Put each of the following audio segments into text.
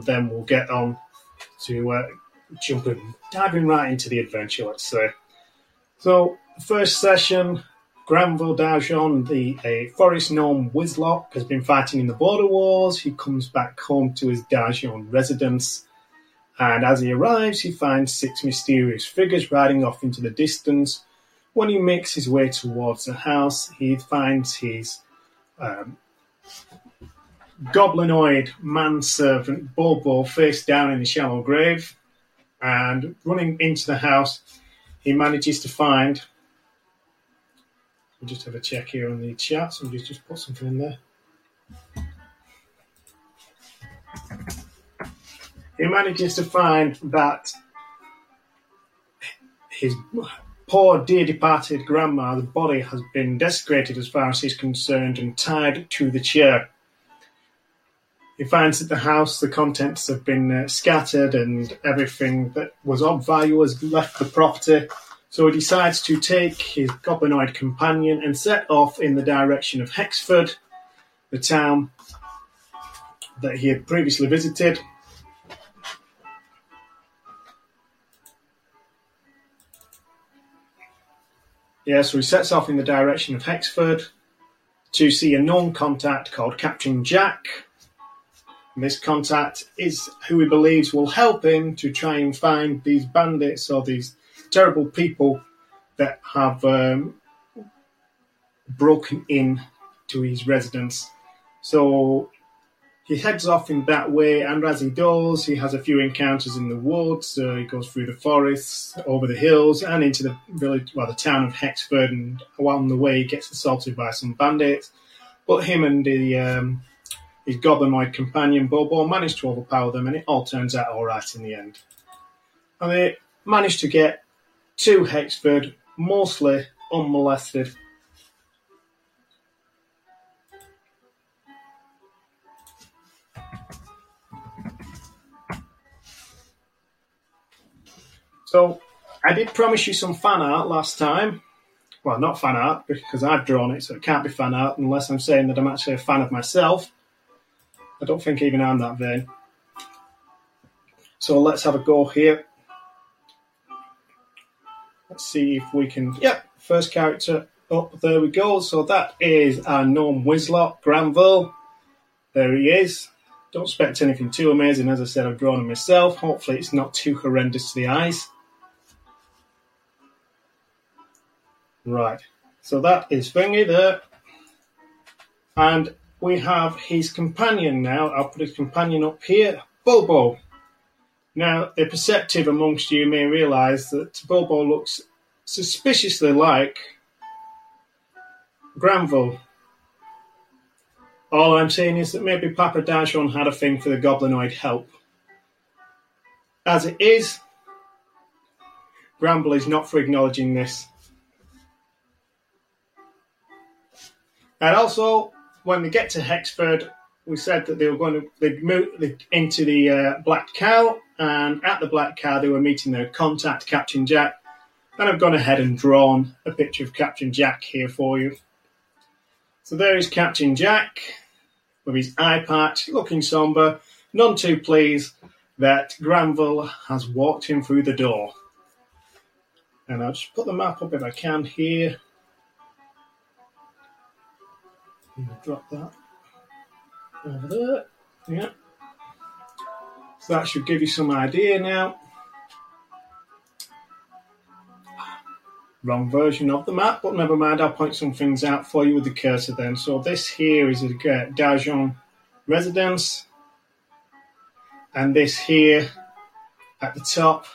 then we'll get on to uh, jumping, diving right into the adventure, let's say. So, first session, Granville Dajon, the a forest gnome Wizlock, has been fighting in the border wars. He comes back home to his Dajon residence, and as he arrives, he finds six mysterious figures riding off into the distance. When he makes his way towards the house, he finds his um, goblinoid manservant Bobo face down in a shallow grave, and running into the house, he manages to find. We'll just have a check here on the chat. Somebody's just put something in there. He manages to find that his poor dear departed grandma, the body has been desecrated as far as he's concerned and tied to the chair. He finds that the house, the contents have been uh, scattered and everything that was of value has left the property. So he decides to take his goblinoid companion and set off in the direction of Hexford, the town that he had previously visited. Yeah, so he sets off in the direction of Hexford to see a known contact called Captain Jack. This contact is who he believes will help him to try and find these bandits or these terrible people that have um, broken in to his residence. So he heads off in that way, and as he does, he has a few encounters in the woods. Uh, he goes through the forests, over the hills, and into the village, well, the town of Hexford. And along the way, he gets assaulted by some bandits. But him and the, um, his goblinoid companion Bobo managed to overpower them, and it all turns out all right in the end. And they managed to get to Hexford mostly unmolested. So I did promise you some fan art last time. Well, not fan art because I've drawn it, so it can't be fan art unless I'm saying that I'm actually a fan of myself. I don't think even I'm that vain. So let's have a go here. Let's see if we can. Yep, first character up. There we go. So that is our Norm Wizlock Granville. There he is. Don't expect anything too amazing. As I said, I've drawn him myself. Hopefully, it's not too horrendous to the eyes. Right, so that is Thingy there. And we have his companion now. I'll put his companion up here, Bobo. Now, the perceptive amongst you may realise that Bobo looks suspiciously like Granville. All I'm saying is that maybe Papa Dajon had a thing for the goblinoid help. As it is, Granville is not for acknowledging this. And also, when they get to Hexford, we said that they were going to move into the uh, Black Cow, and at the Black Cow they were meeting their contact, Captain Jack. And I've gone ahead and drawn a picture of Captain Jack here for you. So there is Captain Jack with his eye patch, looking somber, none too pleased that Granville has walked him through the door. And I'll just put the map up if I can here. Drop that over there. Yeah. So that should give you some idea now. Wrong version of the map, but never mind, I'll point some things out for you with the cursor then. So this here is a uh, Dajon residence. And this here at the top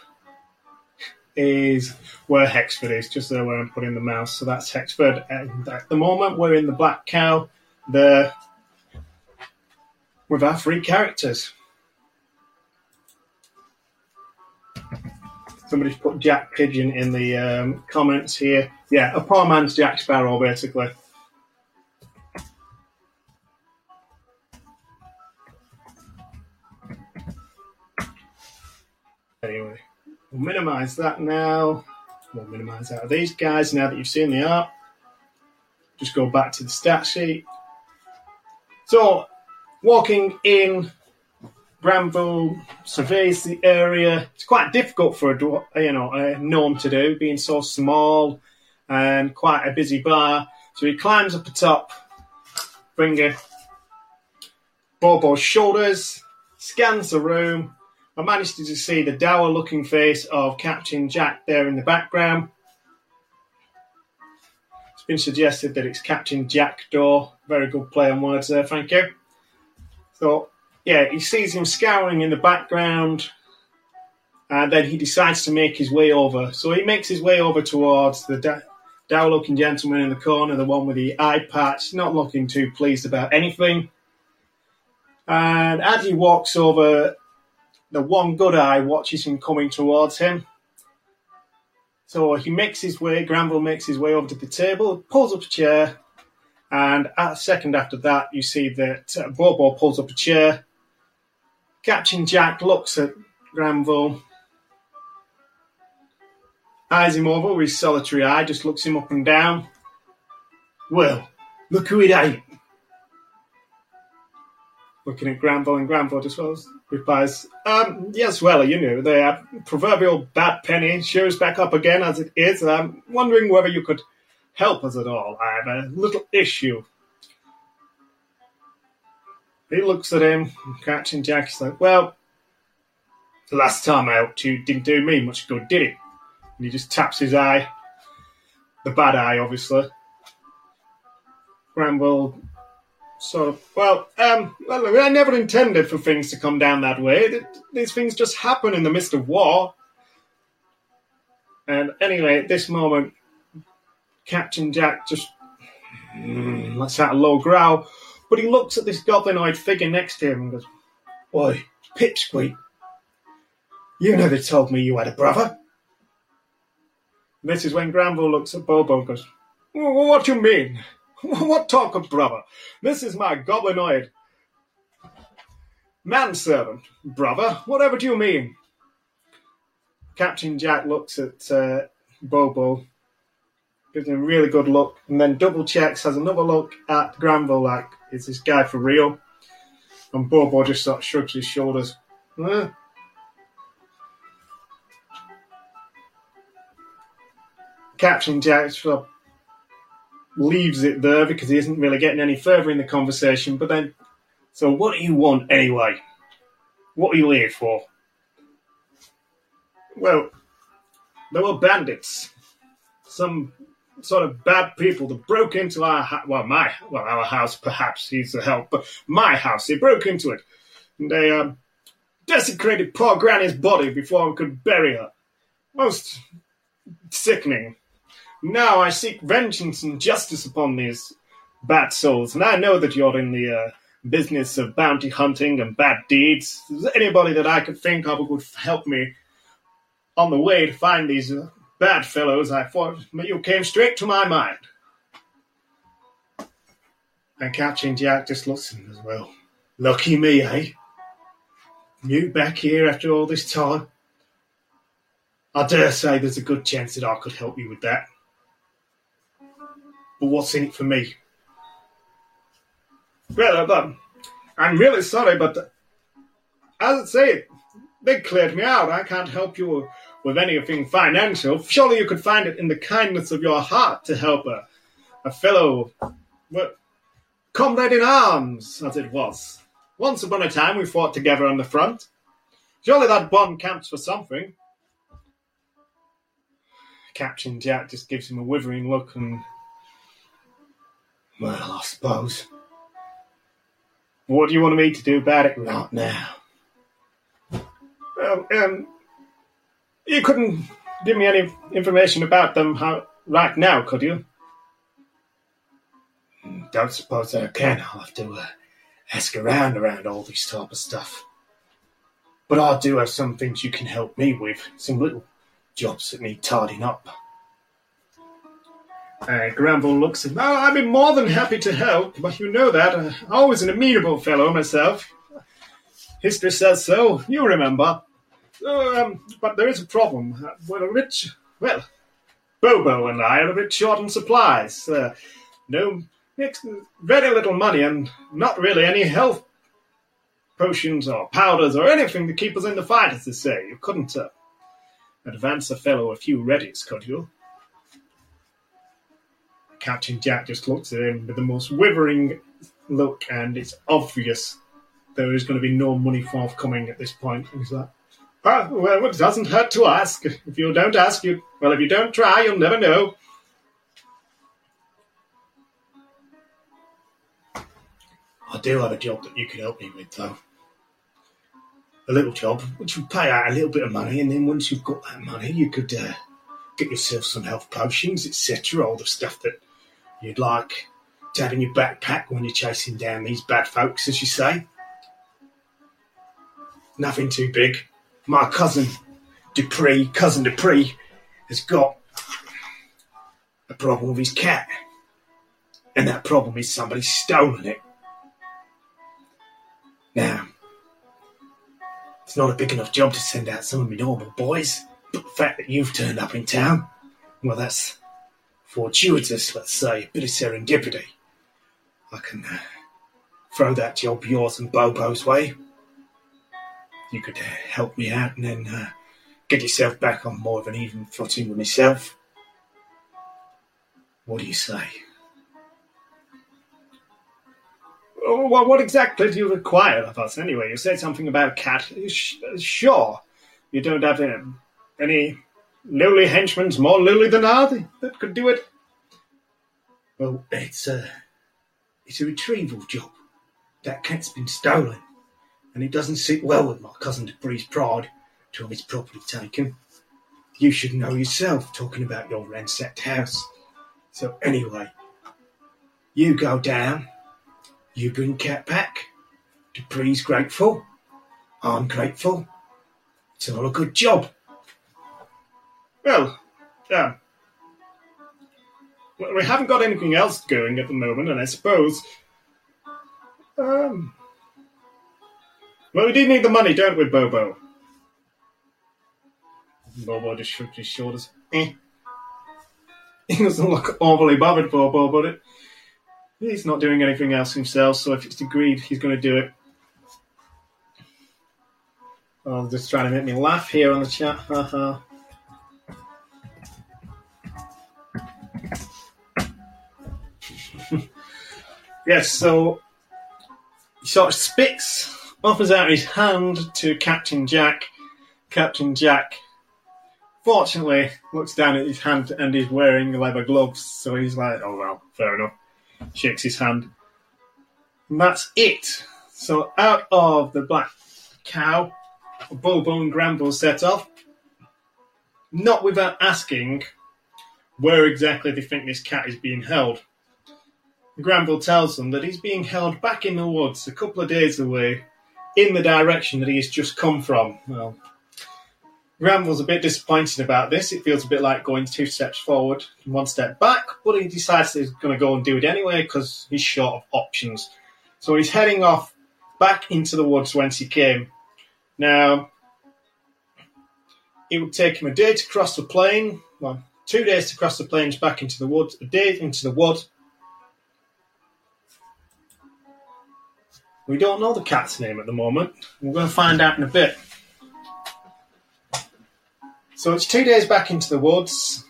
is where Hexford is, just there where I'm putting the mouse. So that's Hexford. And at the moment, we're in the Black Cow there with our three characters. Somebody's put Jack Pigeon in the um, comments here. Yeah, a poor man's Jack Sparrow, basically. We'll minimize that now. We'll minimize out of these guys now that you've seen the art. Just go back to the stat sheet. So, walking in Granville surveys the area. It's quite difficult for a you know a gnome to do, being so small and quite a busy bar. So he climbs up the top, bringing Bobo's shoulders, scans the room, and managed to see the dour-looking face of Captain Jack there in the background. It's been suggested that it's Captain Jack Door. Very good play on words there, thank you. So yeah, he sees him scouring in the background, and then he decides to make his way over. So he makes his way over towards the da- dour-looking gentleman in the corner, the one with the eye patch, not looking too pleased about anything. And as he walks over, the one good eye watches him coming towards him. So he makes his way, Granville makes his way over to the table, pulls up a chair, and at a second after that, you see that uh, Bobo pulls up a chair Captain Jack looks at Granville, eyes him over with his solitary eye, just looks him up and down. Well, look who it ain't. Looking at Granville, and Granville just well replies, um, yes, well, you know, the proverbial bad penny shows back up again as it is. I'm wondering whether you could help us at all. I have a little issue he looks at him, catching Jack is like, Well, the last time I helped you didn't do me much good, did it? And he just taps his eye. The bad eye, obviously. Granville of, well, um, well, I never intended for things to come down that way. These things just happen in the midst of war. And anyway, at this moment, Captain Jack just mm, lets out a low growl. But he looks at this goblinoid figure next to him and goes, Oi, Pipsqueak, you never told me you had a brother. This is when Granville looks at Bobo and goes, What do you mean? What talk of brother? This is my goblinoid manservant, brother. Whatever do you mean? Captain Jack looks at uh, Bobo, gives him a really good look, and then double checks, has another look at Granville like, is this guy for real? And Bobo just sort of shrugs his shoulders. Eh. Captain Jack sort of leaves it there because he isn't really getting any further in the conversation. But then, so what do you want anyway? What are you here for? Well, there were bandits. Some sort of bad people that broke into our ha- well, my well, our house perhaps He's the help, but my house. They broke into it, and they um, desecrated poor Granny's body before we could bury her. Most sickening. Now I seek vengeance and justice upon these bad souls, and I know that you're in the uh, business of bounty hunting and bad deeds. Anybody that I could think of who could help me on the way to find these uh, bad fellows, I thought you came straight to my mind. And Captain Jack just looks at him as well. Lucky me, eh? You back here after all this time? I dare say there's a good chance that I could help you with that. But what's in it for me? Well, I'm really sorry, but as I say, they cleared me out. I can't help you with anything financial, surely you could find it in the kindness of your heart to help a, a fellow well, comrade in arms, as it was. Once upon a time we fought together on the front. Surely that bond counts for something. Captain Jack just gives him a withering look and. Well, I suppose. What do you want me to do about it? Not now. Well, um, you couldn't give me any information about them how, right now, could you? Don't suppose that I can. I'll have to uh, ask around around all this type of stuff. But I do have some things you can help me with. Some little jobs that need tidying up. Uh, Granville looks at him. Oh, I'd be more than happy to help, but you know that. Uh, always an amenable fellow myself. History says so, you remember. Um, but there is a problem. Uh, we're a bit, well, Bobo and I are a bit short on supplies. Uh, no, very little money and not really any health potions or powders or anything to keep us in the fight, as they say. You couldn't uh, advance a fellow a few readies, could you? Captain Jack just looks at him with the most withering look, and it's obvious there is going to be no money forthcoming at this point. And he's like, ah, well, it doesn't hurt to ask. If you don't ask, you well, if you don't try, you'll never know. I do have a job that you could help me with, though. A little job, which would pay out a little bit of money, and then once you've got that money, you could uh, get yourself some health potions, etc. All the stuff that you'd like to have in your backpack when you're chasing down these bad folks, as you say. Nothing too big. My cousin Dupree, cousin Dupree, has got a problem with his cat. And that problem is somebody's stolen it. Now, it's not a big enough job to send out some of my normal boys, but the fact that you've turned up in town, well, that's fortuitous, let's say, bit of serendipity. I can uh, throw that job yours and Bobo's way. You could uh, help me out and then uh, get yourself back on more of an even footing with myself. What do you say? Oh, well, what exactly do you require of us anyway? You said something about cat. Sure, you don't have um, any lowly henchmen more lowly than I that could do it. Well, it's a it's a retrieval job. That cat's been stolen, and it doesn't sit well with my cousin Dupree's pride to have his property taken. You should know yourself, talking about your ransacked house. So anyway, you go down you bring Cat back. Dupree's grateful. I'm grateful. It's all a good job. Well, yeah. Well, we haven't got anything else going at the moment, and I suppose. Um. Well, we do need the money, don't we, Bobo? Bobo just shrugged his shoulders. Eh. He doesn't look awfully bothered, Bobo, but it, He's not doing anything else himself, so if it's agreed, he's going to do it. Oh, just trying to make me laugh here on the chat. Haha. Yes, so he sort of spits, offers out his hand to Captain Jack. Captain Jack, fortunately, looks down at his hand and he's wearing leather gloves, so he's like, oh well, fair enough shakes his hand. And that's it. So out of the black cow, Bobo and Granville set off, not without asking where exactly they think this cat is being held. Granville tells them that he's being held back in the woods a couple of days away in the direction that he has just come from. Well, Granville's a bit disappointed about this. It feels a bit like going two steps forward and one step back, but he decides he's going to go and do it anyway because he's short of options. So he's heading off back into the woods whence he came. Now, it would take him a day to cross the plain, well, two days to cross the plains back into the woods, a day into the wood. We don't know the cat's name at the moment. We're going to find out in a bit. So it's two days back into the woods,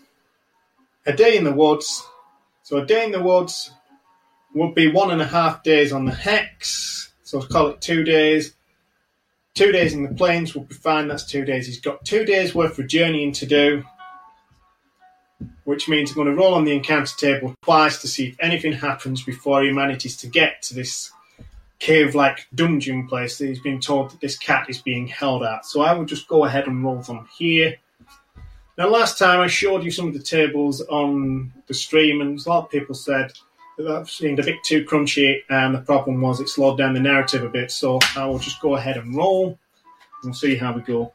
a day in the woods. So a day in the woods would be one and a half days on the hex. So let's call it two days. Two days in the plains would be fine. That's two days. He's got two days worth of journeying to do, which means I'm going to roll on the encounter table twice to see if anything happens before he manages to get to this cave-like dungeon place that he's been told that this cat is being held at. So I will just go ahead and roll them here. Now, last time I showed you some of the tables on the stream, and a lot of people said that that seemed a bit too crunchy, and the problem was it slowed down the narrative a bit. So I will just go ahead and roll and see how we go.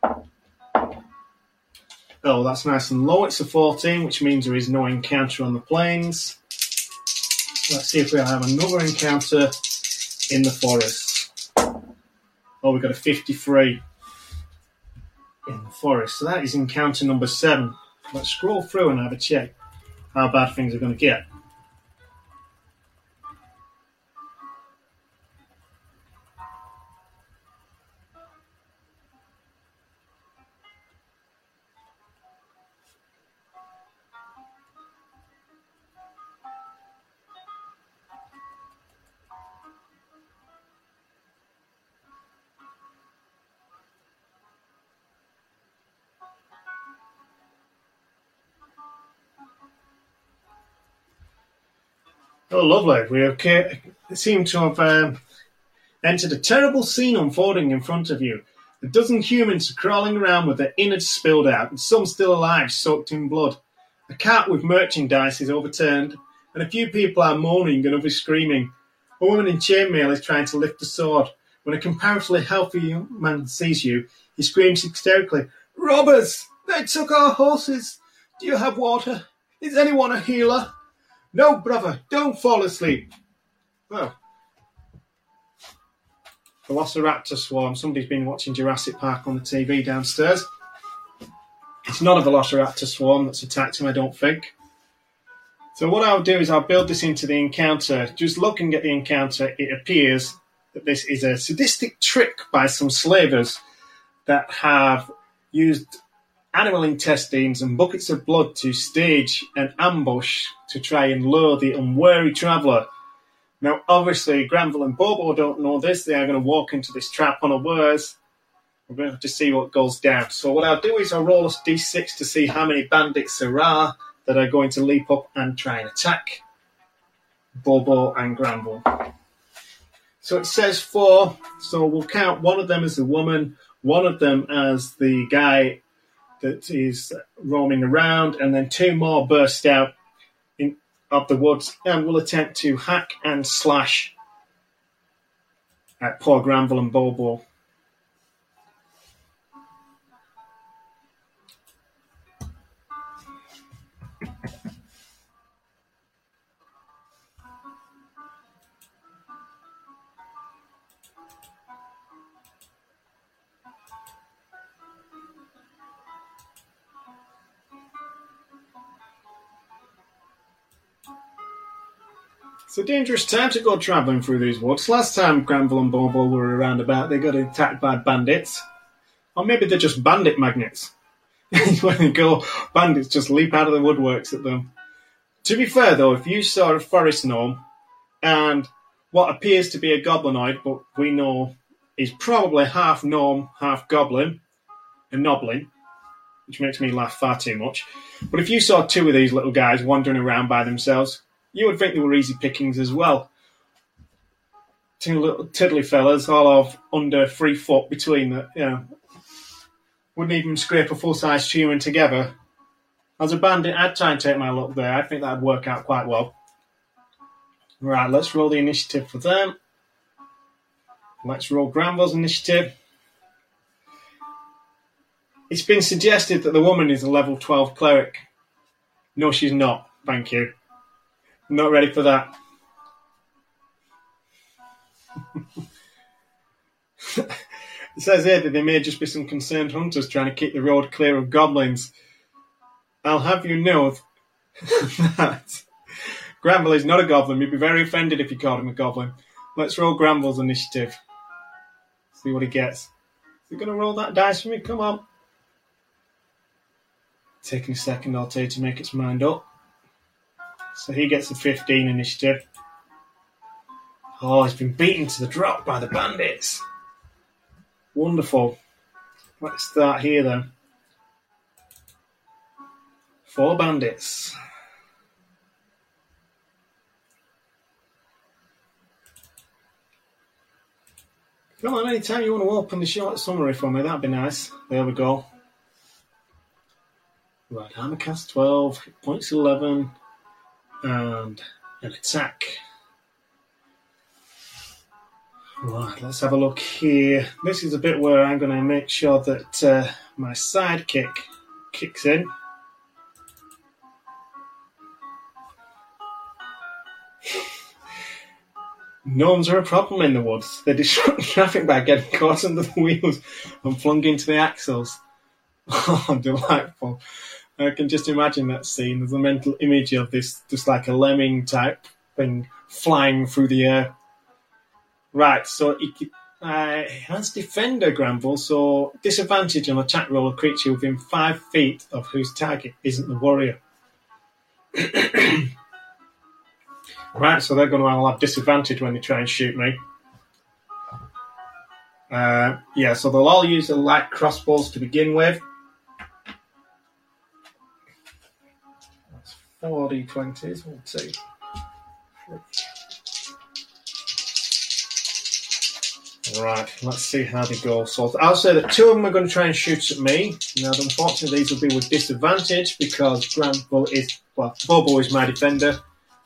Oh, that's nice and low. It's a 14, which means there is no encounter on the plains. Let's see if we have another encounter in the forest. Oh, we've got a 53 in the forest. So that is encounter number seven. Let's scroll through and have a check how bad things are going to get. Lovely. We seem to have um, entered a terrible scene unfolding in front of you. A dozen humans are crawling around with their innards spilled out, and some still alive, soaked in blood. A cart with merchandise is overturned, and a few people are moaning and others screaming. A woman in chainmail is trying to lift a sword. When a comparatively healthy young man sees you, he screams hysterically, Robbers! They took our horses! Do you have water? Is anyone a healer? No, brother, don't fall asleep. Well, Velociraptor swarm. Somebody's been watching Jurassic Park on the TV downstairs. It's not a Velociraptor swarm that's attacked him, I don't think. So what I'll do is I'll build this into the encounter. Just looking at the encounter, it appears that this is a sadistic trick by some slavers that have used animal intestines and buckets of blood to stage an ambush to try and lure the unwary traveller. Now, obviously, Granville and Bobo don't know this. They are going to walk into this trap unawares. We're going to have to see what goes down. So, what I'll do is I'll roll a d6 to see how many bandits there are that are going to leap up and try and attack Bobo and Granville. So it says four. So we'll count one of them as a woman, one of them as the guy that is roaming around, and then two more burst out in, of the woods and will attempt to hack and slash at poor Granville and Bobo. A dangerous time to go travelling through these woods. Last time Granville and Bobo were around about, they got attacked by bandits. Or maybe they're just bandit magnets. when they go, bandits just leap out of the woodworks at them. To be fair, though, if you saw a forest gnome and what appears to be a goblinoid, but we know is probably half gnome, half goblin, a noblin, which makes me laugh far too much. But if you saw two of these little guys wandering around by themselves, you would think they were easy pickings as well. Two little tiddly fellas, all of under three foot between them, you know, wouldn't even scrape a full size human together. As a bandit, I'd try and take my luck there. I think that'd work out quite well. Right, let's roll the initiative for them. Let's roll Granville's initiative. It's been suggested that the woman is a level 12 cleric. No, she's not. Thank you. Not ready for that. it says here that there may just be some concerned hunters trying to keep the road clear of goblins. I'll have you know that Granville is not a goblin. You'd be very offended if you called him a goblin. Let's roll Granville's initiative. See what he gets. Is he going to roll that dice for me? Come on. Taking a second or two to make its mind up. So he gets a 15 initiative. Oh, he's been beaten to the drop by the bandits. Wonderful. Let's start here then. Four bandits. Come on, anytime you want to open the short summary for me, that'd be nice. There we go. Right, armor class 12, points 11, and an attack. Right, let's have a look here. This is a bit where I'm going to make sure that uh, my sidekick kicks in. Gnomes are a problem in the woods. They disrupt traffic by getting caught under the wheels and flung into the axles. Oh, delightful. I can just imagine that scene. There's a mental image of this, just like a lemming type thing flying through the air. Right, so it uh, has defender Granville, so disadvantage on attack roll a creature within five feet of whose target isn't the warrior. right, so they're going to have disadvantage when they try and shoot me. Uh, yeah, so they'll all use the light crossbows to begin with. Four d20s, one, two, Right, let's see how they go. So I'll say that two of them are going to try and shoot at me. Now, unfortunately, these will be with disadvantage because Granville is, well, Bobo is my defender.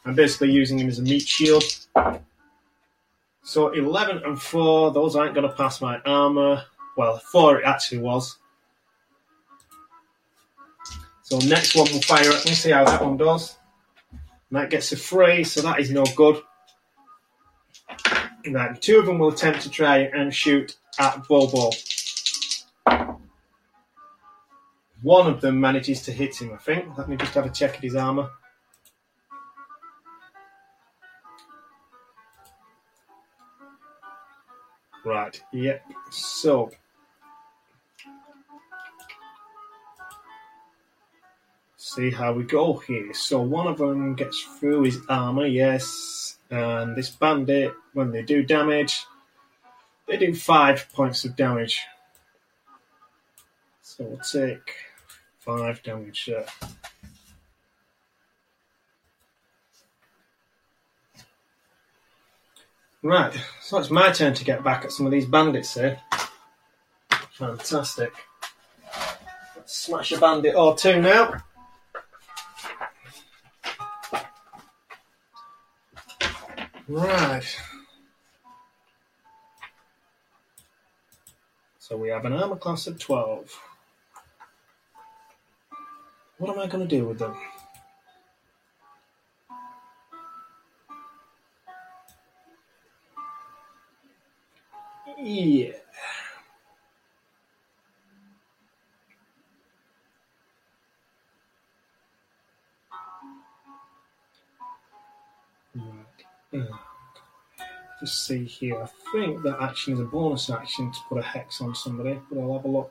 I'm basically using him as a meat shield. So 11 and 4, those aren't going to pass my armour. Well, 4 it actually was. So next one will fire at me, see how that one does. And that gets a 3, so that is no good. Right, two of them will attempt to try and shoot at Bobo. One of them manages to hit him, I think. Let me just have a check at his armour. Right, yep. So, see how we go here. So, one of them gets through his armor, yes. And this bandit, when they do damage, they do five points of damage. So, we'll take five damage there. Right, so it's my turn to get back at some of these bandits here. Fantastic. Let's smash a bandit or two now. Right. So we have an armor class of 12. What am I going to do with them? Yeah. See here. I think that action is a bonus action to put a hex on somebody, but I'll have a look.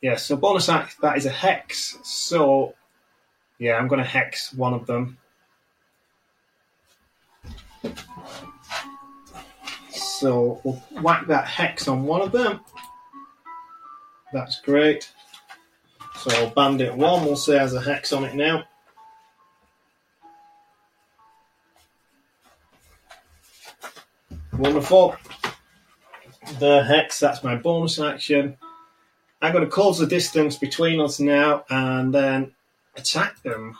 Yeah, so bonus act that is a hex. So yeah, I'm gonna hex one of them. So we'll whack that hex on one of them. That's great. So bandit one will say has a hex on it now. Wonderful. The hex, that's my bonus action. I'm going to close the distance between us now and then attack them.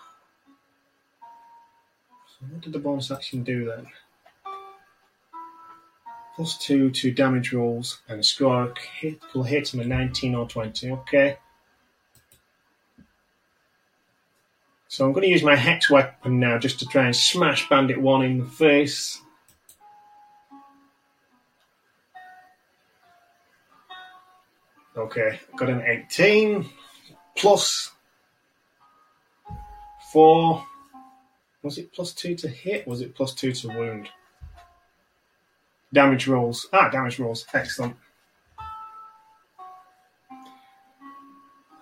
So what did the bonus action do then? Plus two to damage rolls and score hit will hit him a 19 or 20. Okay. So I'm going to use my hex weapon now just to try and smash Bandit 1 in the face. Okay, got an 18 plus 4. Was it plus 2 to hit? Was it plus 2 to wound? Damage rolls. Ah, damage rolls. Excellent.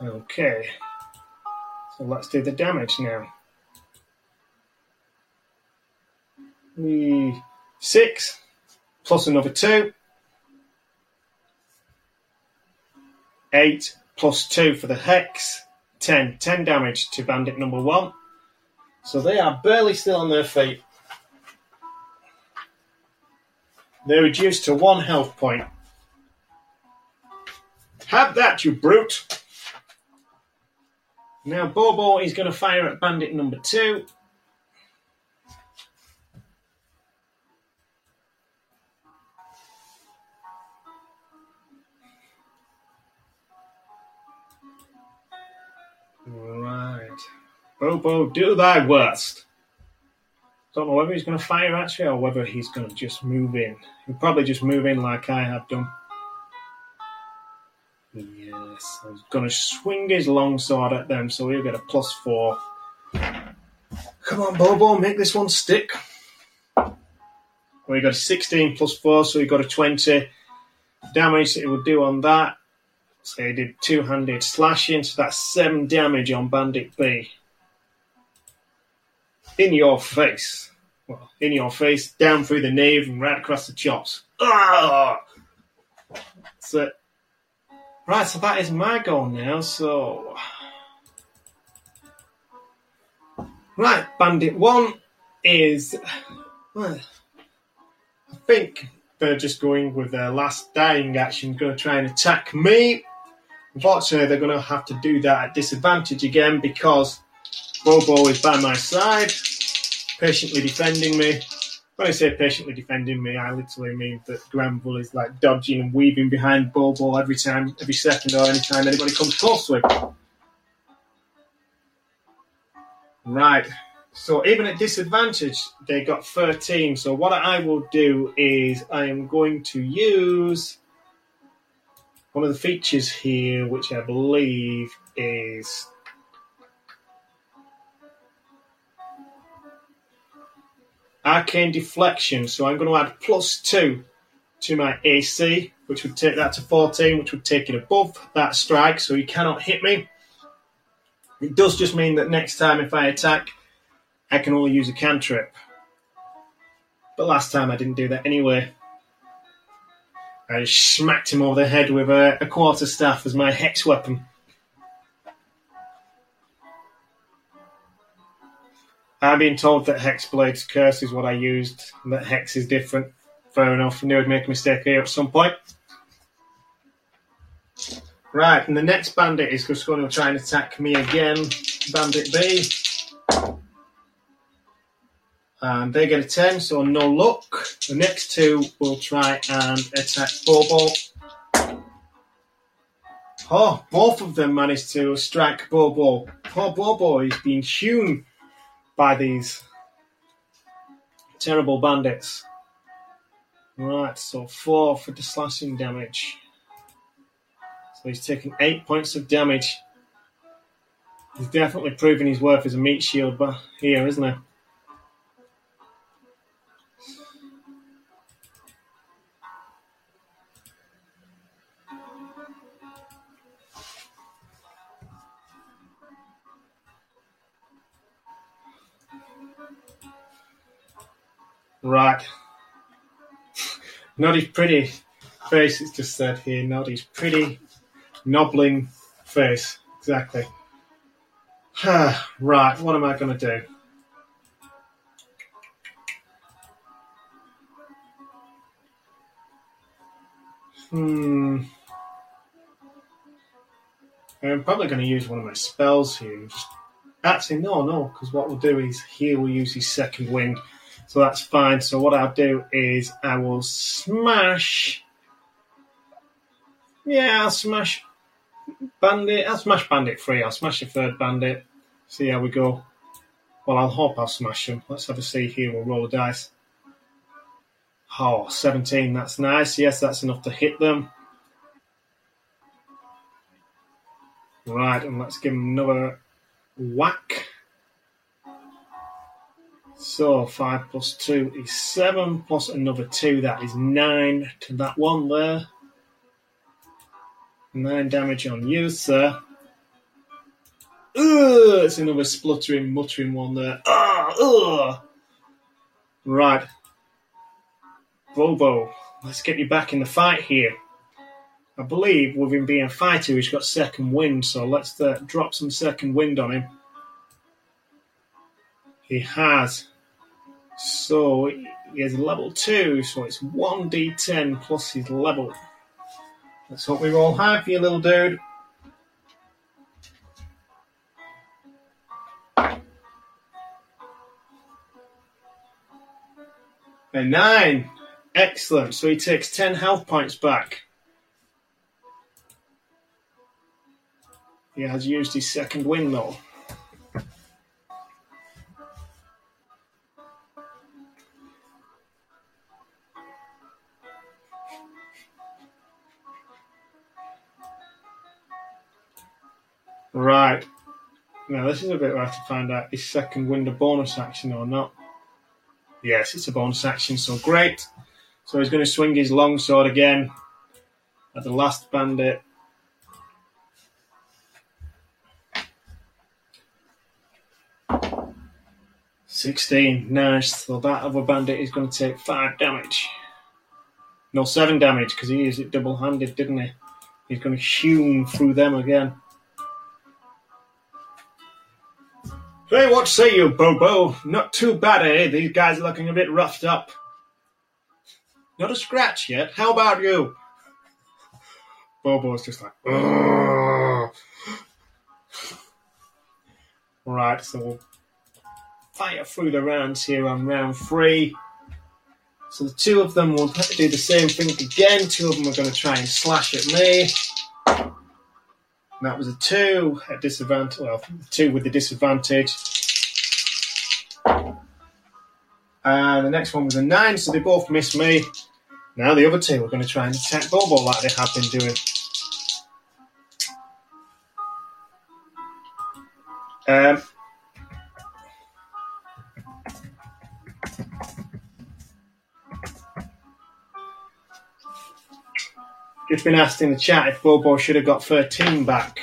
Okay. So let's do the damage now. We six plus another two. 8 plus 2 for the Hex. 10. 10 damage to bandit number 1. So they are barely still on their feet. They're reduced to 1 health point. Have that, you brute! Now Bobo is going to fire at bandit number 2. Bobo, do thy worst. Don't know whether he's going to fire at you or whether he's going to just move in. He'll probably just move in like I have done. Yes, he's going to swing his longsword at them, so he'll get a plus four. Come on, Bobo, make this one stick. He got a 16 plus 4, so he got a 20 damage that it would do on that. So he did two handed slashing, so that's 7 damage on Bandit B. In your face. Well, in your face, down through the nave, and right across the chops. Ah! So, right, so that is my goal now, so. Right, Bandit 1 is. Well, I think they're just going with their last dying action, going to try and attack me. Unfortunately, they're going to have to do that at disadvantage again because Bobo is by my side, patiently defending me. When I say patiently defending me, I literally mean that Granville is like dodging and weaving behind Bobo every time, every second, or any time anybody comes close to him. Right. So even at disadvantage, they got 13. So what I will do is I am going to use one of the features here, which I believe is arcane deflection. So I'm going to add plus two to my AC, which would take that to 14, which would take it above that strike, so he cannot hit me. It does just mean that next time if I attack, I can only use a cantrip. But last time I didn't do that anyway. I smacked him over the head with a, a quarter staff as my hex weapon. I've been told that Hexblade's curse is what I used, and that Hex is different. Fair enough, I knew I'd make a mistake here at some point. Right, and the next bandit is just going to try and attack me again. Bandit B. And they get a 10, so no luck. The next two will try and attack Bobo. Oh, both of them managed to strike Bobo. Poor Bobo is being hewn by these terrible bandits. Right, so four for the slashing damage. So he's taking eight points of damage. He's definitely proving his worth as a meat shield but here, isn't he? Right. Noddy's pretty face, it's just said here. Noddy's pretty Nobbling face, exactly. right, what am I going to do? Hmm. I'm probably going to use one of my spells here. Just, actually, no, no, because what we'll do is here we'll use his second wind. So that's fine. So what I'll do is I will smash. Yeah, I'll smash Bandit. I'll smash Bandit free. I'll smash the third Bandit. See how we go. Well, I'll hope I'll smash them. Let's have a see here. We'll roll the dice. Oh, 17. That's nice. Yes, that's enough to hit them. Right, and let's give them another whack. So 5 plus 2 is 7, plus another 2, that is 9 to that one there. Nine damage on you, sir. Ugh, it's another spluttering, muttering one there. Ah, ugh. Right. Bobo, let's get you back in the fight here. I believe with him being a fighter, he's got second wind, so let's uh, drop some second wind on him. He has. So he has level 2, so it's 1d10 plus his level. Let's hope we roll high for you, little dude. A nine. Excellent. So he takes 10 health points back. He has used his second win, though. Right. Now, this is a bit where have to find out is second wind a bonus action or not. Yes, it's a bonus action, so great. So he's going to swing his long sword again at the last bandit. Sixteen, nice. So that other bandit is going to take five damage. No, seven damage because he used it double-handed, didn't he? He's going to hew through them again. Hey, what say you, Bobo? Not too bad, eh? These guys are looking a bit roughed up. Not a scratch yet. How about you? Bobo's just like, Ugh. Right, so we'll fire through the rounds here on round three. So the two of them will do the same thing again. Two of them are going to try and slash at me. And that was a two at disadvantage. Well, two with the disadvantage. And the next one was a nine, so they both missed me. Now the other two are going to try and attack Bobo like they have been doing. Um, just been asked in the chat if Bobo should have got 13 back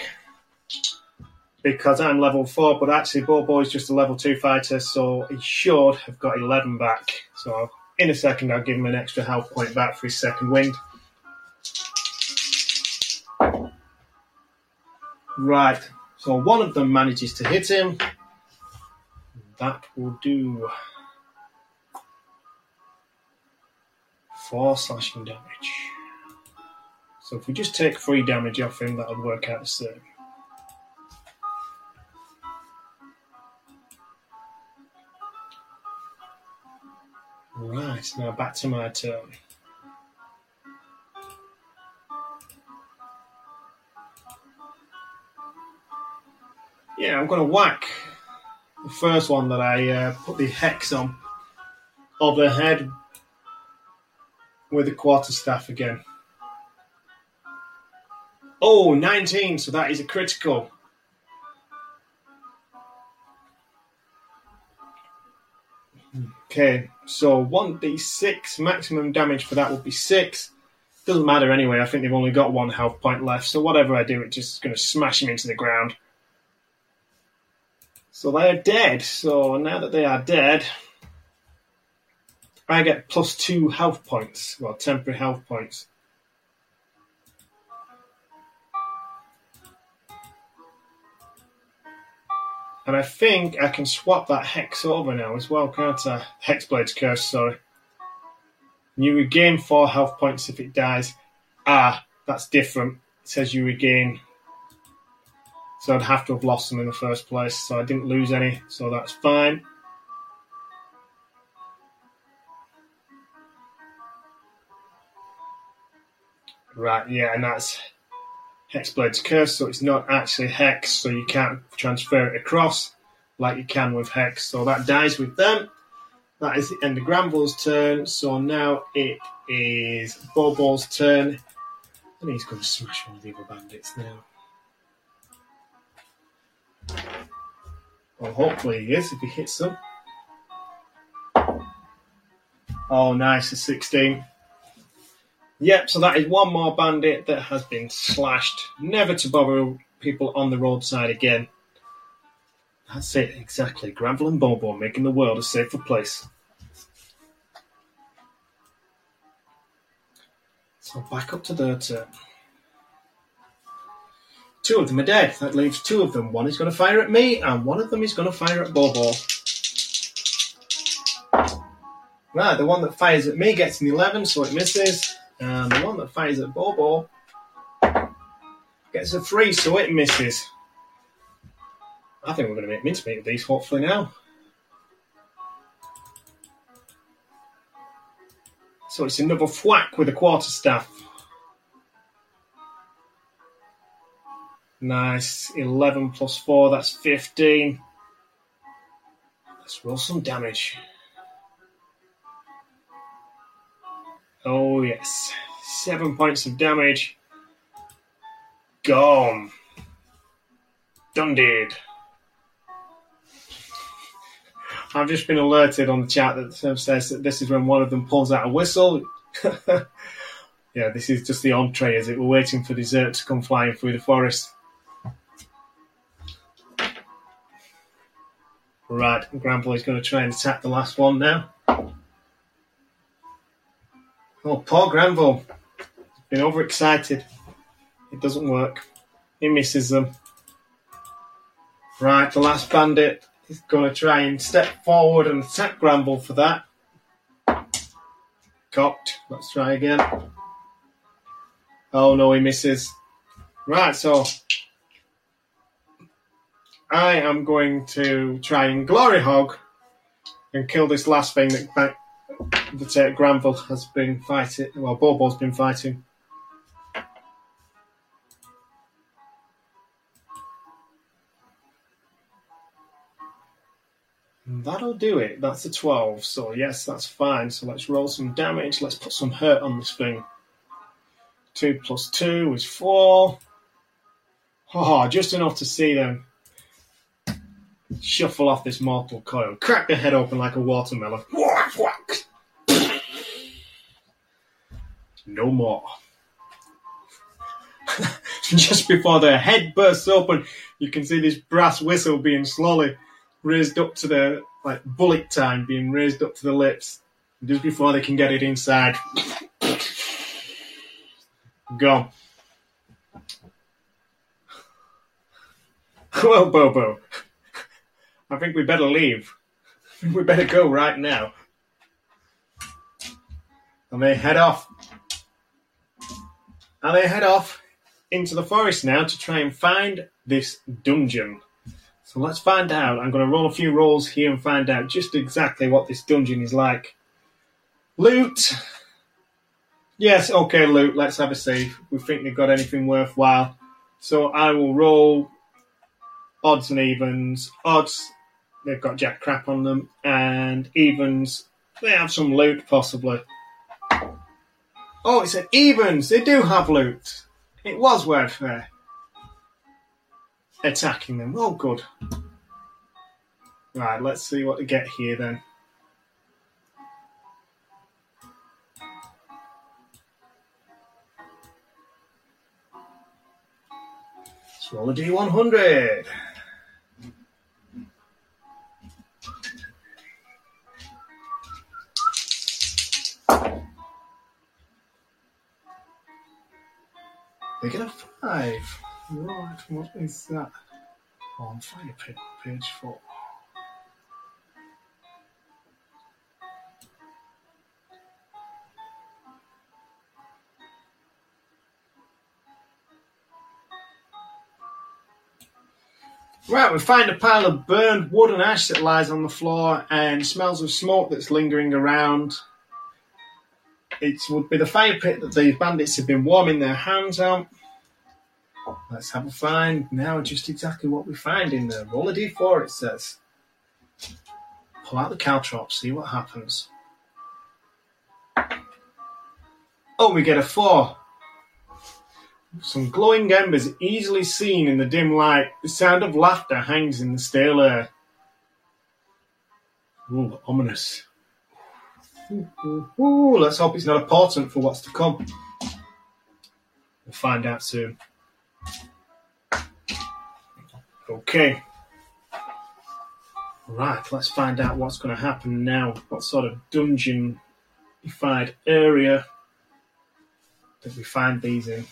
because I'm level 4, but actually Bobo is just a level 2 fighter, so he should have got 11 back. So in a second, I'll give him an extra health point back for his second wind. Right, so one of them manages to hit him. That will do four slashing damage. So if we just take three damage off him, that would work out the same. Right, now back to my turn. Yeah, I'm going to whack the first one that I uh, put the hex on of the head with the quarterstaff again. Oh, 19, so that is a critical. Okay, so 1d6, maximum damage for that would be 6. Doesn't matter anyway, I think they've only got one health point left, so whatever I do, it's just going to smash him into the ground. So they are dead, so now that they are dead, I get plus 2 health points, well, temporary health points. And I think I can swap that hex over now as well, can't I? Hexblade's curse, sorry. You regain four health points if it dies. Ah, that's different. It says you regain. So I'd have to have lost them in the first place. So I didn't lose any, so that's fine. Right, yeah, and that's Hexblade's Curse, so it's not actually Hex, so you can't transfer it across like you can with Hex. So that dies with them. That is the end of Granville's turn, so now it is Bobo's turn. And he's going to smash one of the other bandits now. Well, hopefully he is if he hits them. Oh, nice, a 16. Yep, so that is one more bandit that has been slashed. Never to bother people on the roadside again. That's it, exactly. Granville and Bobo making the world a safer place. So back up to their turn. Two of them are dead. That leaves two of them. One is going to fire at me, and one of them is going to fire at Bobo. Right, the one that fires at me gets an 11, so it misses. And the one that fires at Bobo gets a three, so it misses. I think we're going to make mincemeat of these, hopefully, now. So it's another whack with a quarterstaff. Nice. 11 plus 4, that's 15. Let's roll some damage. Oh, yes. Seven points of damage. Gone. Done did. I've just been alerted on the chat that says that this is when one of them pulls out a whistle. yeah, this is just the entree as it we're waiting for dessert to come flying through the forest. Right, Grandpa is going to try and attack the last one now. Oh, poor granville's Been overexcited. It doesn't work. He misses them. Right, the last bandit He's going to try and step forward and attack Granville for that. Cocked. Let's try again. Oh no, he misses. Right, so I am going to try and glory hog and kill this last thing that that uh, Granville has been fighting. Well, Bobo's been fighting. That'll do it. That's a 12. So, yes, that's fine. So, let's roll some damage. Let's put some hurt on this thing. 2 plus 2 is 4. Oh, just enough to see them shuffle off this mortal coil. Crack the head open like a watermelon. No more. just before their head bursts open, you can see this brass whistle being slowly raised up to the like bullet time being raised up to the lips just before they can get it inside. Gone. Well, Bobo, I think we better leave. we better go right now. And they head off. And they head off into the forest now to try and find this dungeon. So let's find out. I'm going to roll a few rolls here and find out just exactly what this dungeon is like. Loot. Yes, okay, loot. Let's have a see. We think they've got anything worthwhile. So I will roll odds and evens. Odds, they've got jack crap on them, and evens, they have some loot possibly. Oh, it's an evens. They do have loot. It was worth it attacking them. Oh, good. Right, let's see what we get here then. Let's roll a d100. What is that? On fire pit, page four. Right, we find a pile of burned wood and ash that lies on the floor and smells of smoke that's lingering around. It would be the fire pit that the bandits have been warming their hands on. Let's have a find now just exactly what we find in there. Roll a d4, it says. Pull out the caltrop, see what happens. Oh, we get a 4. Some glowing embers easily seen in the dim light. The sound of laughter hangs in the stale air. Ooh, ominous. Ooh, ooh, ooh, let's hope it's not a portent for what's to come. We'll find out soon. Okay. Right, let's find out what's going to happen now. What sort of dungeon-ified area that we find these in.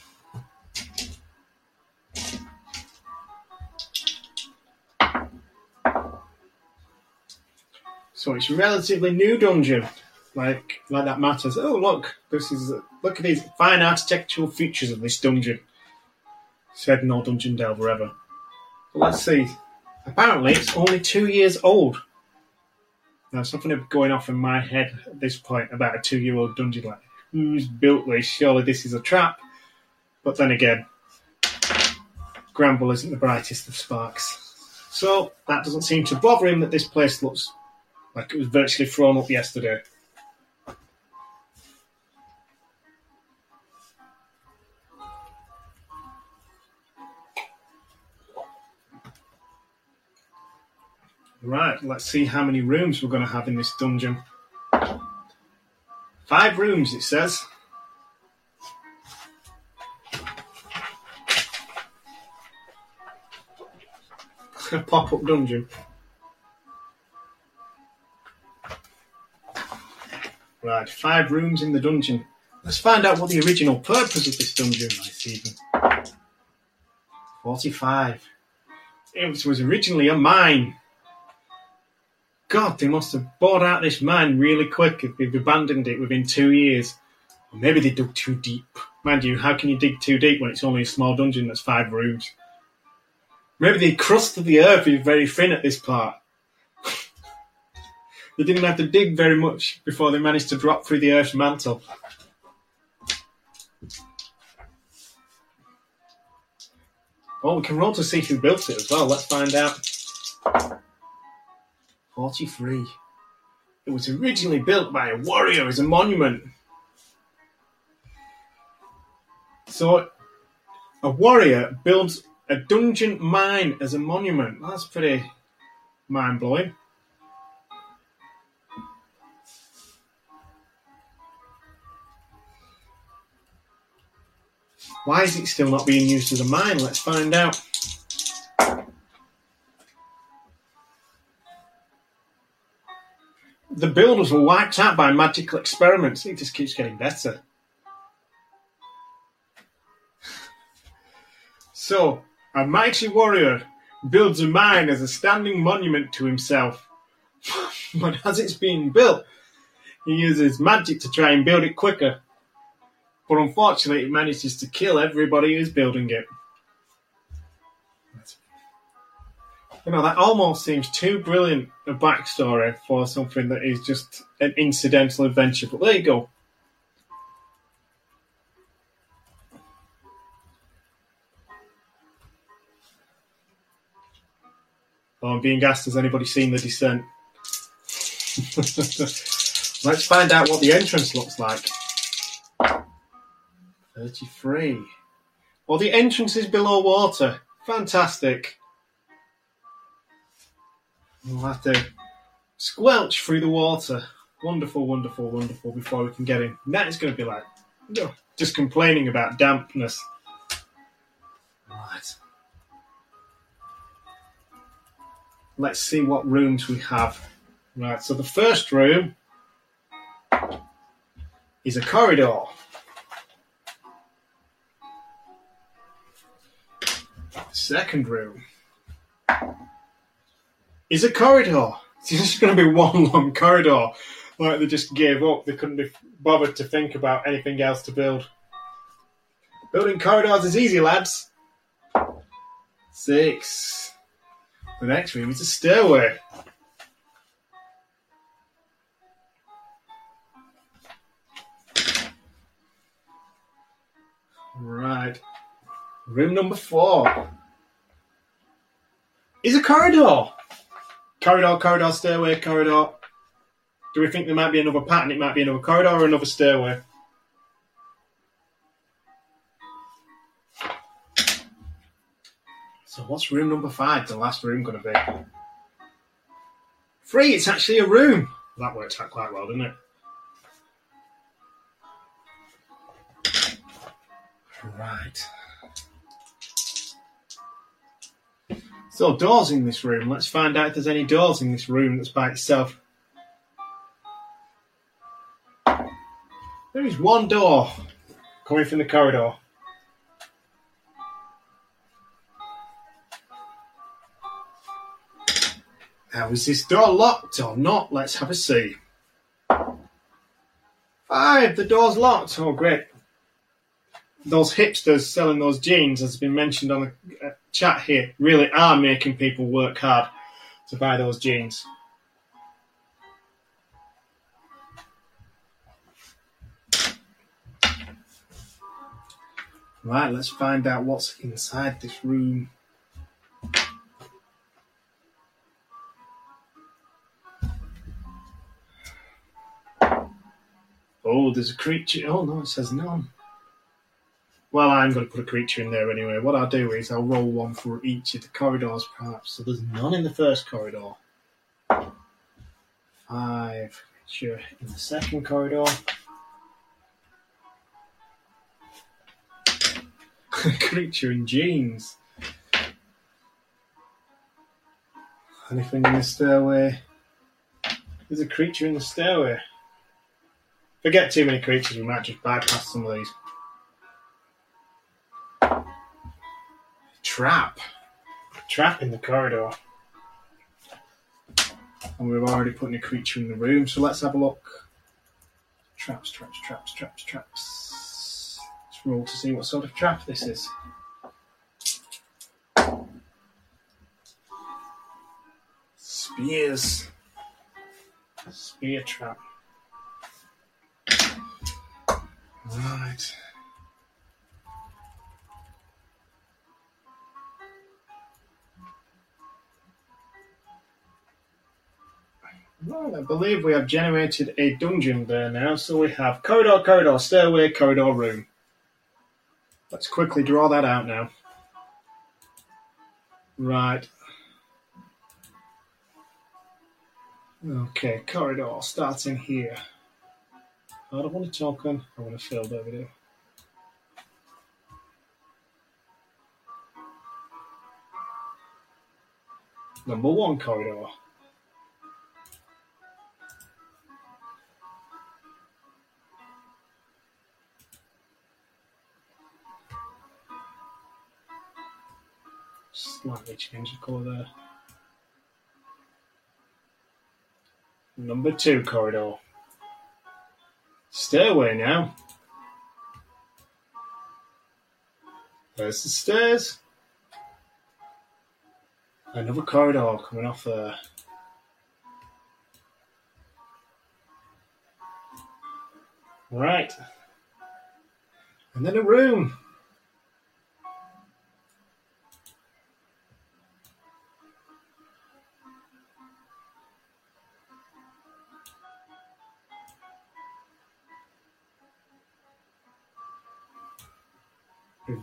So it's relatively new dungeon. Like, like that matters. Oh, look, this is look at these fine architectural features of this dungeon. Said no dungeon delver ever. Let's see. Apparently, it's only two years old. Now, something going off in my head at this point about a two-year-old dungeon. Like, who's built this? Surely this is a trap. But then again, Granville isn't the brightest of sparks. So that doesn't seem to bother him that this place looks like it was virtually thrown up yesterday. Right, let's see how many rooms we're going to have in this dungeon. Five rooms, it says. A pop up dungeon. Right, five rooms in the dungeon. Let's find out what the original purpose of this dungeon is, even. 45. It was originally a mine God, they must have bought out this mine really quick if they've abandoned it within two years. Or maybe they dug too deep. Mind you, how can you dig too deep when it's only a small dungeon that's five rooms? Maybe the crust of the earth is very thin at this part. they didn't have to dig very much before they managed to drop through the earth's mantle. Well, we can roll to see who built it as well. Let's find out. 43. It was originally built by a warrior as a monument. So, a warrior builds a dungeon mine as a monument. That's pretty mind blowing. Why is it still not being used as a mine? Let's find out. The builders were wiped out by magical experiments. It just keeps getting better. So, a mighty warrior builds a mine as a standing monument to himself. but as it's being built, he uses magic to try and build it quicker but unfortunately, it manages to kill everybody who's building it. You know, that almost seems too brilliant a backstory for something that is just an incidental adventure. But there you go. Oh, I'm being asked, has anybody seen The Descent? Let's find out what the entrance looks like. 33. Well, the entrance is below water. Fantastic. We'll have to squelch through the water. Wonderful, wonderful, wonderful before we can get in. That is going to be like just complaining about dampness. Right. Let's see what rooms we have. Right, so the first room is a corridor. second room is a corridor. It's just going to be one long corridor. Like they just gave up. They couldn't be bothered to think about anything else to build. Building corridors is easy, lads. Six. The next room is a stairway. Right. Room number four is a corridor. Corridor, corridor, stairway, corridor. Do we think there might be another pattern? It might be another corridor or another stairway. So what's room number five, the last room going to be? Three, it's actually a room. That worked out quite well, didn't it? Right. So doors in this room. Let's find out if there's any doors in this room that's by itself. There is one door coming from the corridor. Now, is this door locked or not? Let's have a see. Five, the door's locked. Oh, great those hipsters selling those jeans, as has been mentioned on the uh, chat here, really are making people work hard to buy those jeans. Right, let's find out what's inside this room. Oh, there's a creature. Oh no, it says none. Well, I'm going to put a creature in there anyway. What I'll do is I'll roll one for each of the corridors, perhaps. So there's none in the first corridor. Five creature in the second corridor. creature in jeans. Anything in the stairway? There's a creature in the stairway. If I get too many creatures, we might just bypass some of these. Trap. Trap in the corridor. And we're already putting a creature in the room, so let's have a look. Traps, traps, traps, traps, traps. Let's roll to see what sort of trap this is. Spears. Spear trap. Right. Right, I believe we have generated a dungeon there now. So we have corridor, corridor, stairway, corridor, room. Let's quickly draw that out now. Right. Okay, corridor starting here. I don't want a token, I want a field over there. Number one corridor. Slightly change the colour there. Number two corridor. Stairway now. There's the stairs. Another corridor coming off there. Right. And then a room.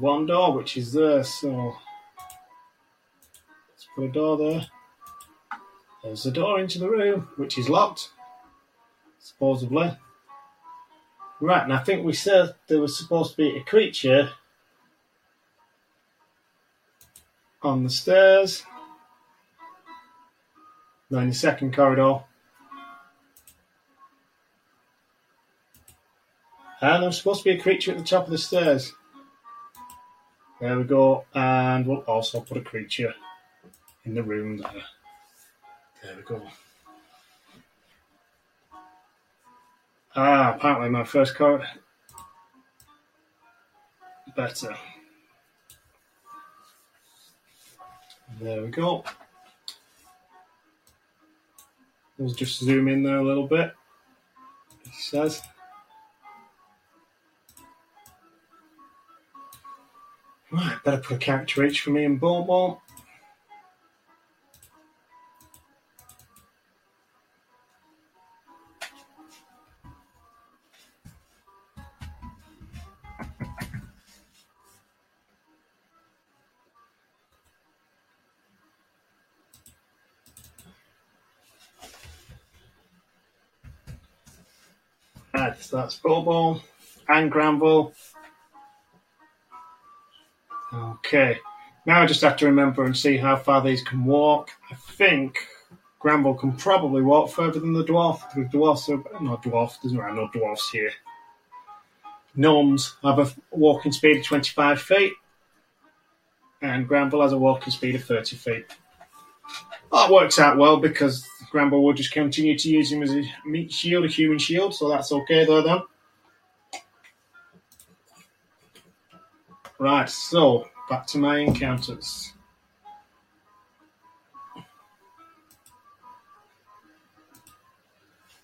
One door, which is there, so let's put a door there. There's a door into the room, which is locked, supposedly. Right, and I think we said there was supposed to be a creature on the stairs. In the second corridor. And there's supposed to be a creature at the top of the stairs. There we go. And we'll also put a creature in the room there. There we go. Ah, apparently my first card. Better. There we go. We'll just zoom in there a little bit. It says. Right, better put a character H for me and Bobo. Right, so that's Bobo and Granville. Okay, now I just have to remember and see how far these can walk. I think Granville can probably walk further than the dwarf. The dwarfs are not dwarf. There's no dwarfs here. Gnomes have a walking speed of 25 feet, and Granville has a walking speed of 30 feet. That works out well because Granville will just continue to use him as a meat shield, a human shield, so that's okay though then. Right, so back to my encounters.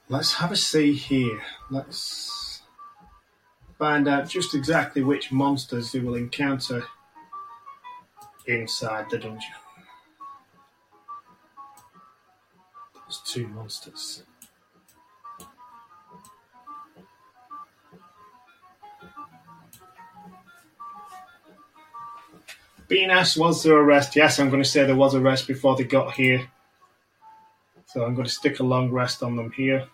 Let's have a see here. Let's find out just exactly which monsters we will encounter inside the dungeon. There's two monsters. Being asked, was there a rest? Yes, I'm going to say there was a rest before they got here. So I'm going to stick a long rest on them here.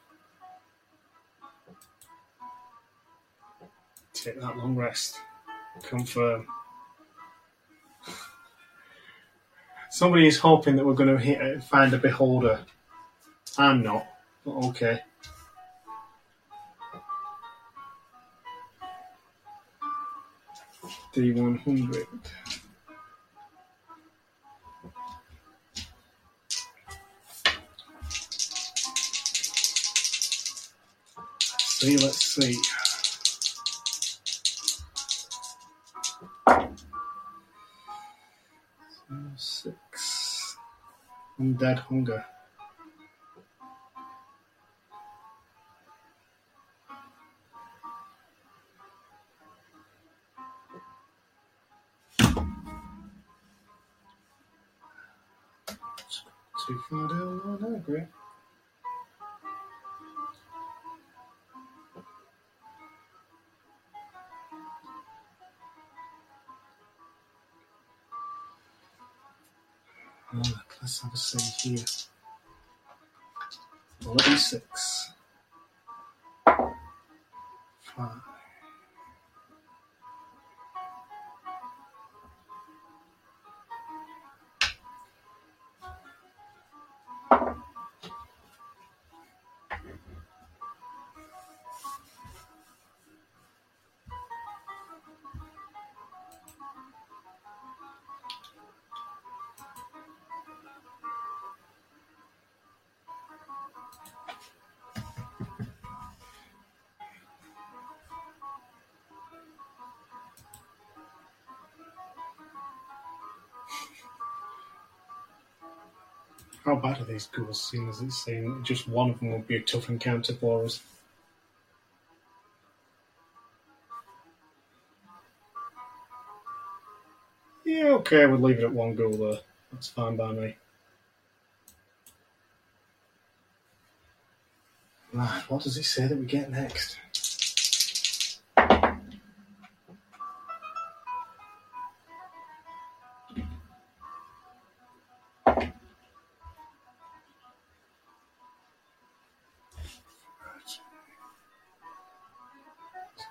Take that long rest. Confirm. Somebody is hoping that we're going to hit, uh, find a beholder. I'm not. But okay. D100. Let's see. Six. I'm Undead Hunger. How bad are these ghouls, seeing as it's saying just one of them would be a tough encounter for us? Yeah, okay, we'll leave it at one ghoul there. That's fine by me. Right, what does it say that we get next?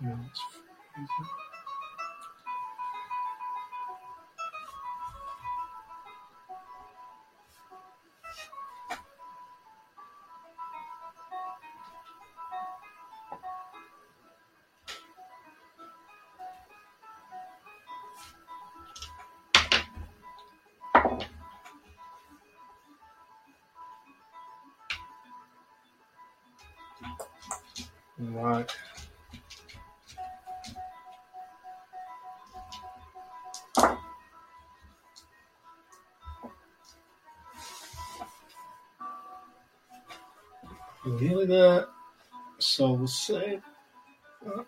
Right. Nearly there. So we'll that.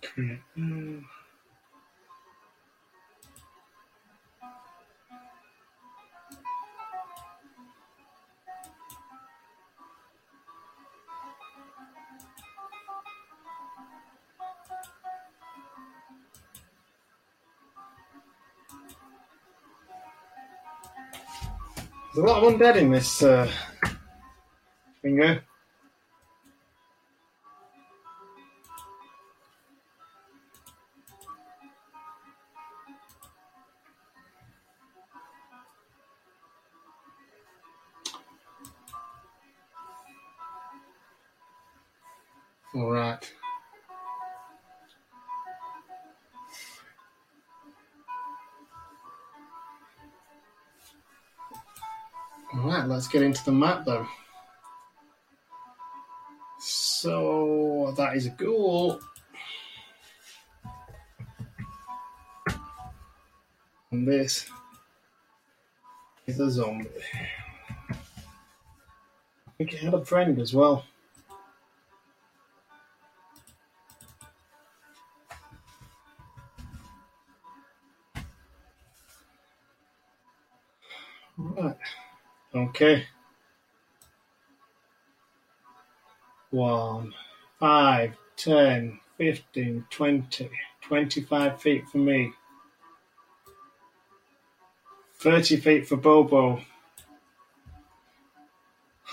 Create new. There's a lot of in this uh, bingo. All right. All right, let's get into the map though. That is a ghoul. And this is a zombie. I think it had a friend as well. Right. Okay. One, five, ten, fifteen, twenty, twenty-five feet for me. 30 feet for Bobo.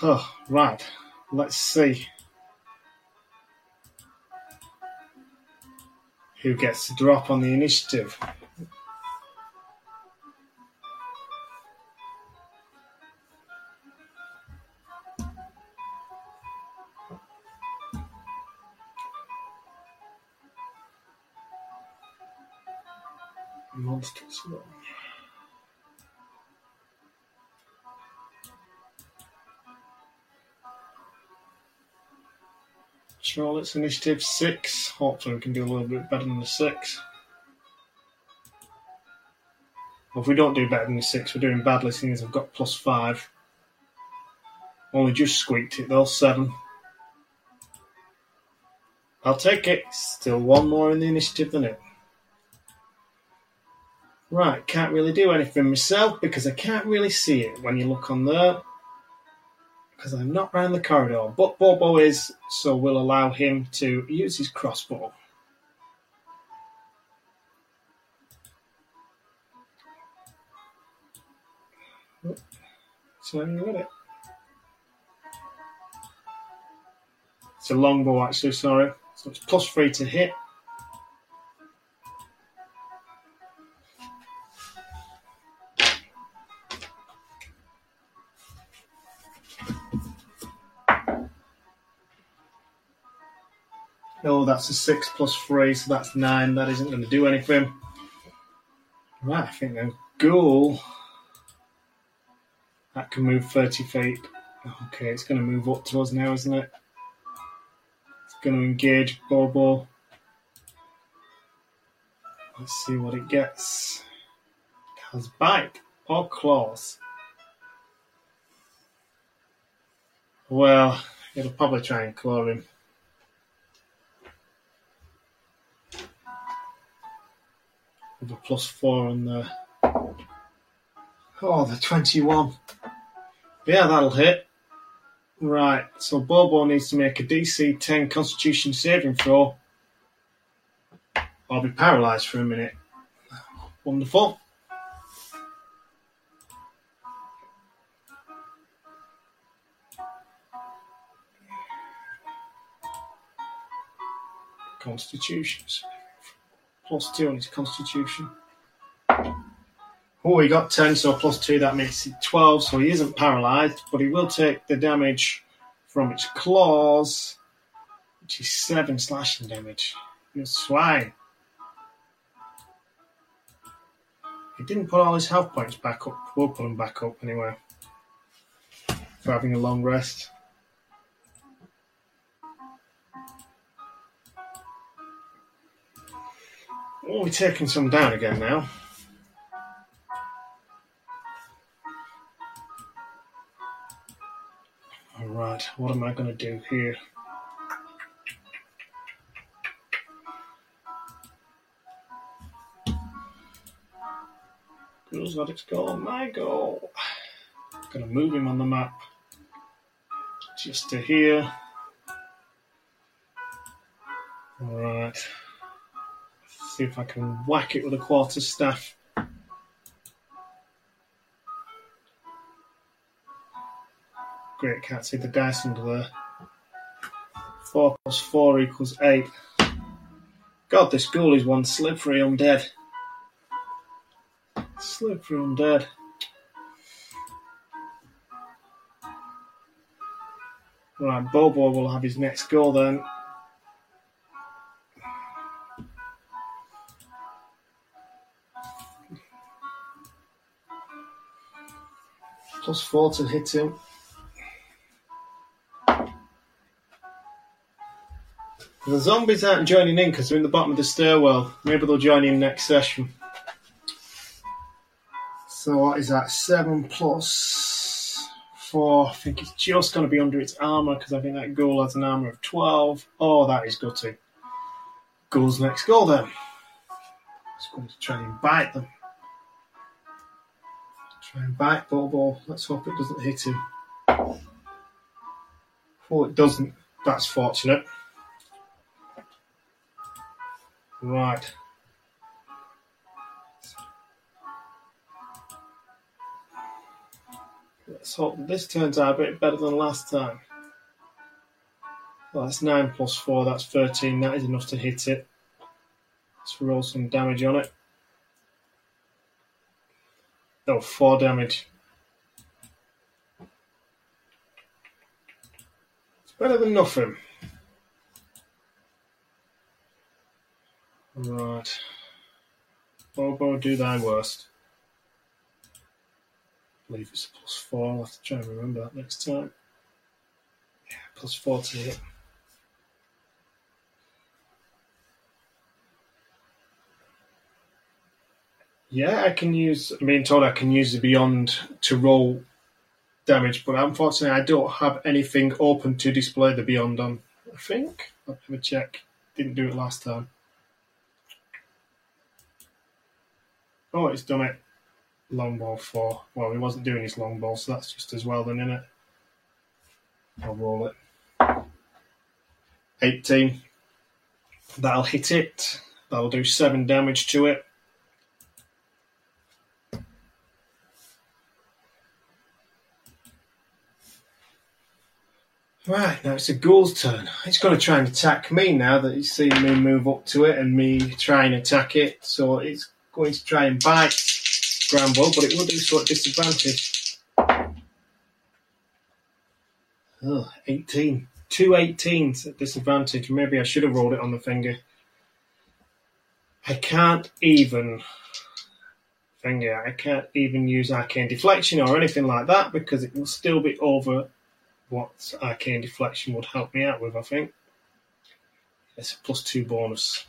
Oh, right. Let's see. Who gets the drop on the initiative? Its initiative six. Hopefully, we can do a little bit better than the six. Well, if we don't do better than the six, we're doing badly, seeing as I've got plus five. Only just squeaked it though, seven. I'll take it. Still one more in the initiative than it. Right, can't really do anything myself because I can't really see it when you look on there. Because I'm not round the corridor. But Bobo is, so we'll allow him to use his crossbow. So you with it. It's a longbow actually, sorry. So it's plus three to hit. Oh, that's a six plus three, so that's nine. That isn't going to do anything. Right, I think the ghoul that can move 30 feet. Okay, it's going to move up to us now, isn't it? It's going to engage Bobo. Let's see what it gets. It has bite or claws. Well, it'll probably try and claw him. With a plus four on the. Oh, the 21. Yeah, that'll hit. Right, so Bobo needs to make a DC 10 Constitution saving throw. I'll be paralysed for a minute. Wonderful. Constitutions. Plus two on his constitution. Oh, he got 10, so plus 2, that makes it 12. So he isn't paralysed, but he will take the damage from its claws, which is 7 slashing damage. You swine. He didn't put all his health points back up. We'll put them back up anyway. For having a long rest. Oh, we're taking some down again now. Alright, what am I going to do here? Ghoul's got its goal, my goal. Gonna move him on the map just to here. Alright. See if I can whack it with a quarter staff. Great, can't see the dice under there. 4 plus 4 equals 8. God, this ghoul is one slippery undead. Slippery undead. Right, Bobo will have his next goal then. Plus 4 to hit him. The zombies aren't joining in because they're in the bottom of the stairwell. Maybe they'll join in next session. So what is that? Seven plus four. I think it's just going to be under its armor because I think that ghoul has an armor of twelve. Oh, that is gutting. Ghoul's next goal then. It's going to try and bite them. Try and bite Bobo. Let's hope it doesn't hit him. Oh, it doesn't. That's fortunate. Right. Let's hope this turns out a bit better than last time. Well, that's 9 plus 4, that's 13. That is enough to hit it. Let's roll some damage on it. Oh, 4 damage. It's better than nothing. Right. Bobo, do thy worst. I believe it's plus four. I'll have to try and remember that next time. Yeah, plus four to hit. Yeah, I can use. I'm being told I can use the Beyond to roll damage, but unfortunately, I don't have anything open to display the Beyond on. I think. I'll have a check. Didn't do it last time. Oh, it's done it. Long ball four. Well, he wasn't doing his long ball, so that's just as well then, isn't it? I'll roll it. 18. That'll hit it. That'll do 7 damage to it. Right, now it's a ghoul's turn. It's going to try and attack me now that it's seen me move up to it and me try and attack it. So it's going to try and bite Granville, but it will do so at disadvantage. Oh, 18. Two 18s at disadvantage. Maybe I should have rolled it on the finger. I can't even finger. I can't even use arcane deflection or anything like that because it will still be over what arcane deflection would help me out with. I think it's a plus two bonus.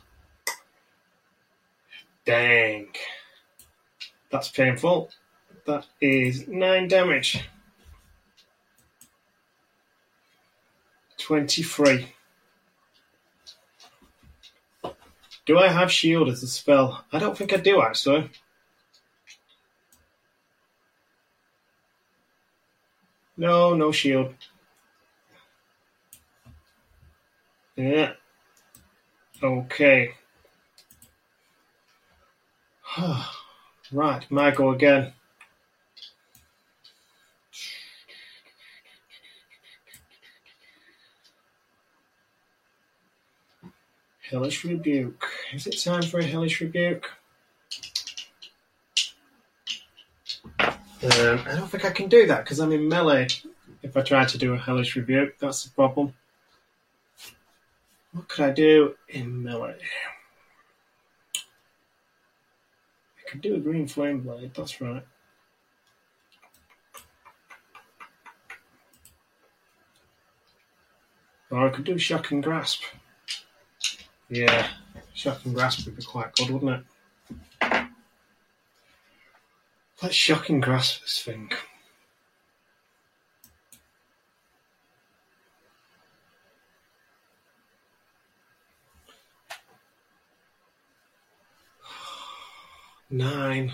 Dang, that's painful. That is nine damage. 23. Do I have shield as a spell? I don't think I do actually. No, no shield. Yeah. Okay. right, go again. Hellish Rebuke. Is it time for a Hellish Rebuke? Um, I don't think I can do that because I'm in melee. If I try to do a Hellish Rebuke, that's the problem. What could I do in melee? I could do a Green Flame Blade, that's right. Or I could do Shocking Grasp. Yeah, shocking grasp would be quite good, wouldn't it? Let's shocking grasp this thing. Nine.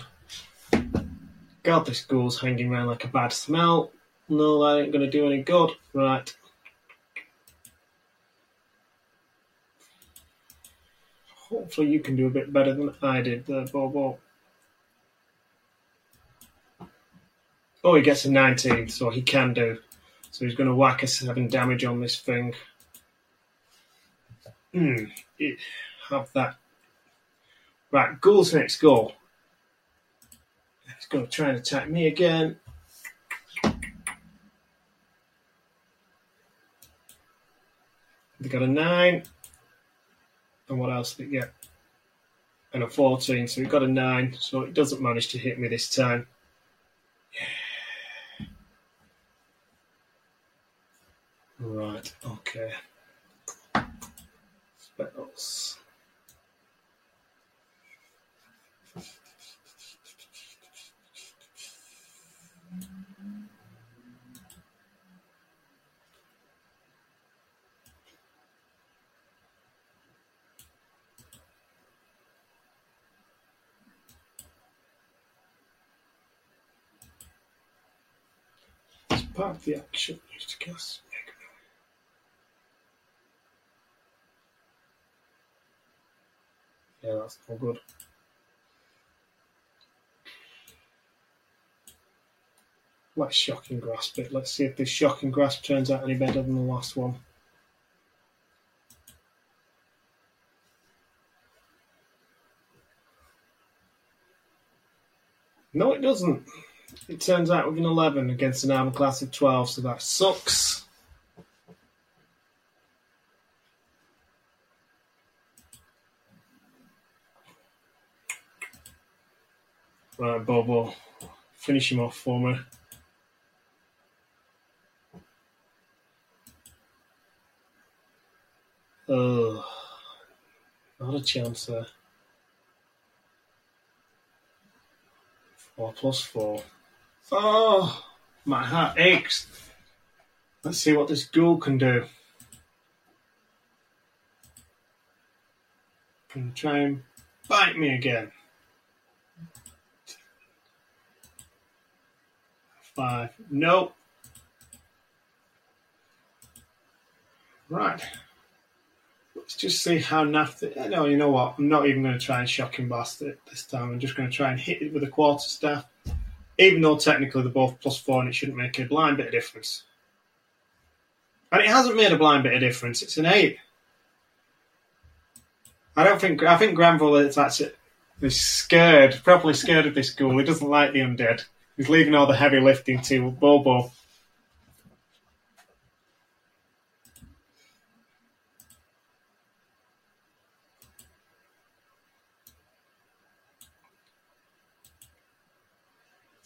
God, this ghoul's hanging around like a bad smell. No, that ain't gonna do any good. Right. Hopefully you can do a bit better than I did there, Bobo. Oh, he gets a 19, so he can do. So he's going to whack a 7 damage on this thing. Hmm, have that. Right, Ghoul's next goal. He's going to try and attack me again. They got a 9. And what else did it get? And a 14, so it got a 9, so it doesn't manage to hit me this time. Yeah. Right, okay. Spells. The action cast Yeah, that's all good. Let's shocking grasp it. Let's see if this shocking grasp turns out any better than the last one. No, it doesn't. It turns out with an 11 against an armor class of 12, so that sucks. Right, Bobo, finish him off for me. Oh, not a chance there. Or plus four. Oh, my heart aches. Let's see what this ghoul can do. Can try and bite me again. Five. Nope. Right. Let's just see how naff. The, eh, no, you know what? I'm not even going to try and shock him it this time. I'm just going to try and hit it with a quarter staff. Even though technically they're both plus four and it shouldn't make a blind bit of difference. And it hasn't made a blind bit of difference. It's an eight. I don't think. I think Granville is. He's scared, properly scared of this ghoul. He doesn't like the undead. He's leaving all the heavy lifting to Bobo.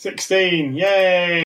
Sixteen, yay!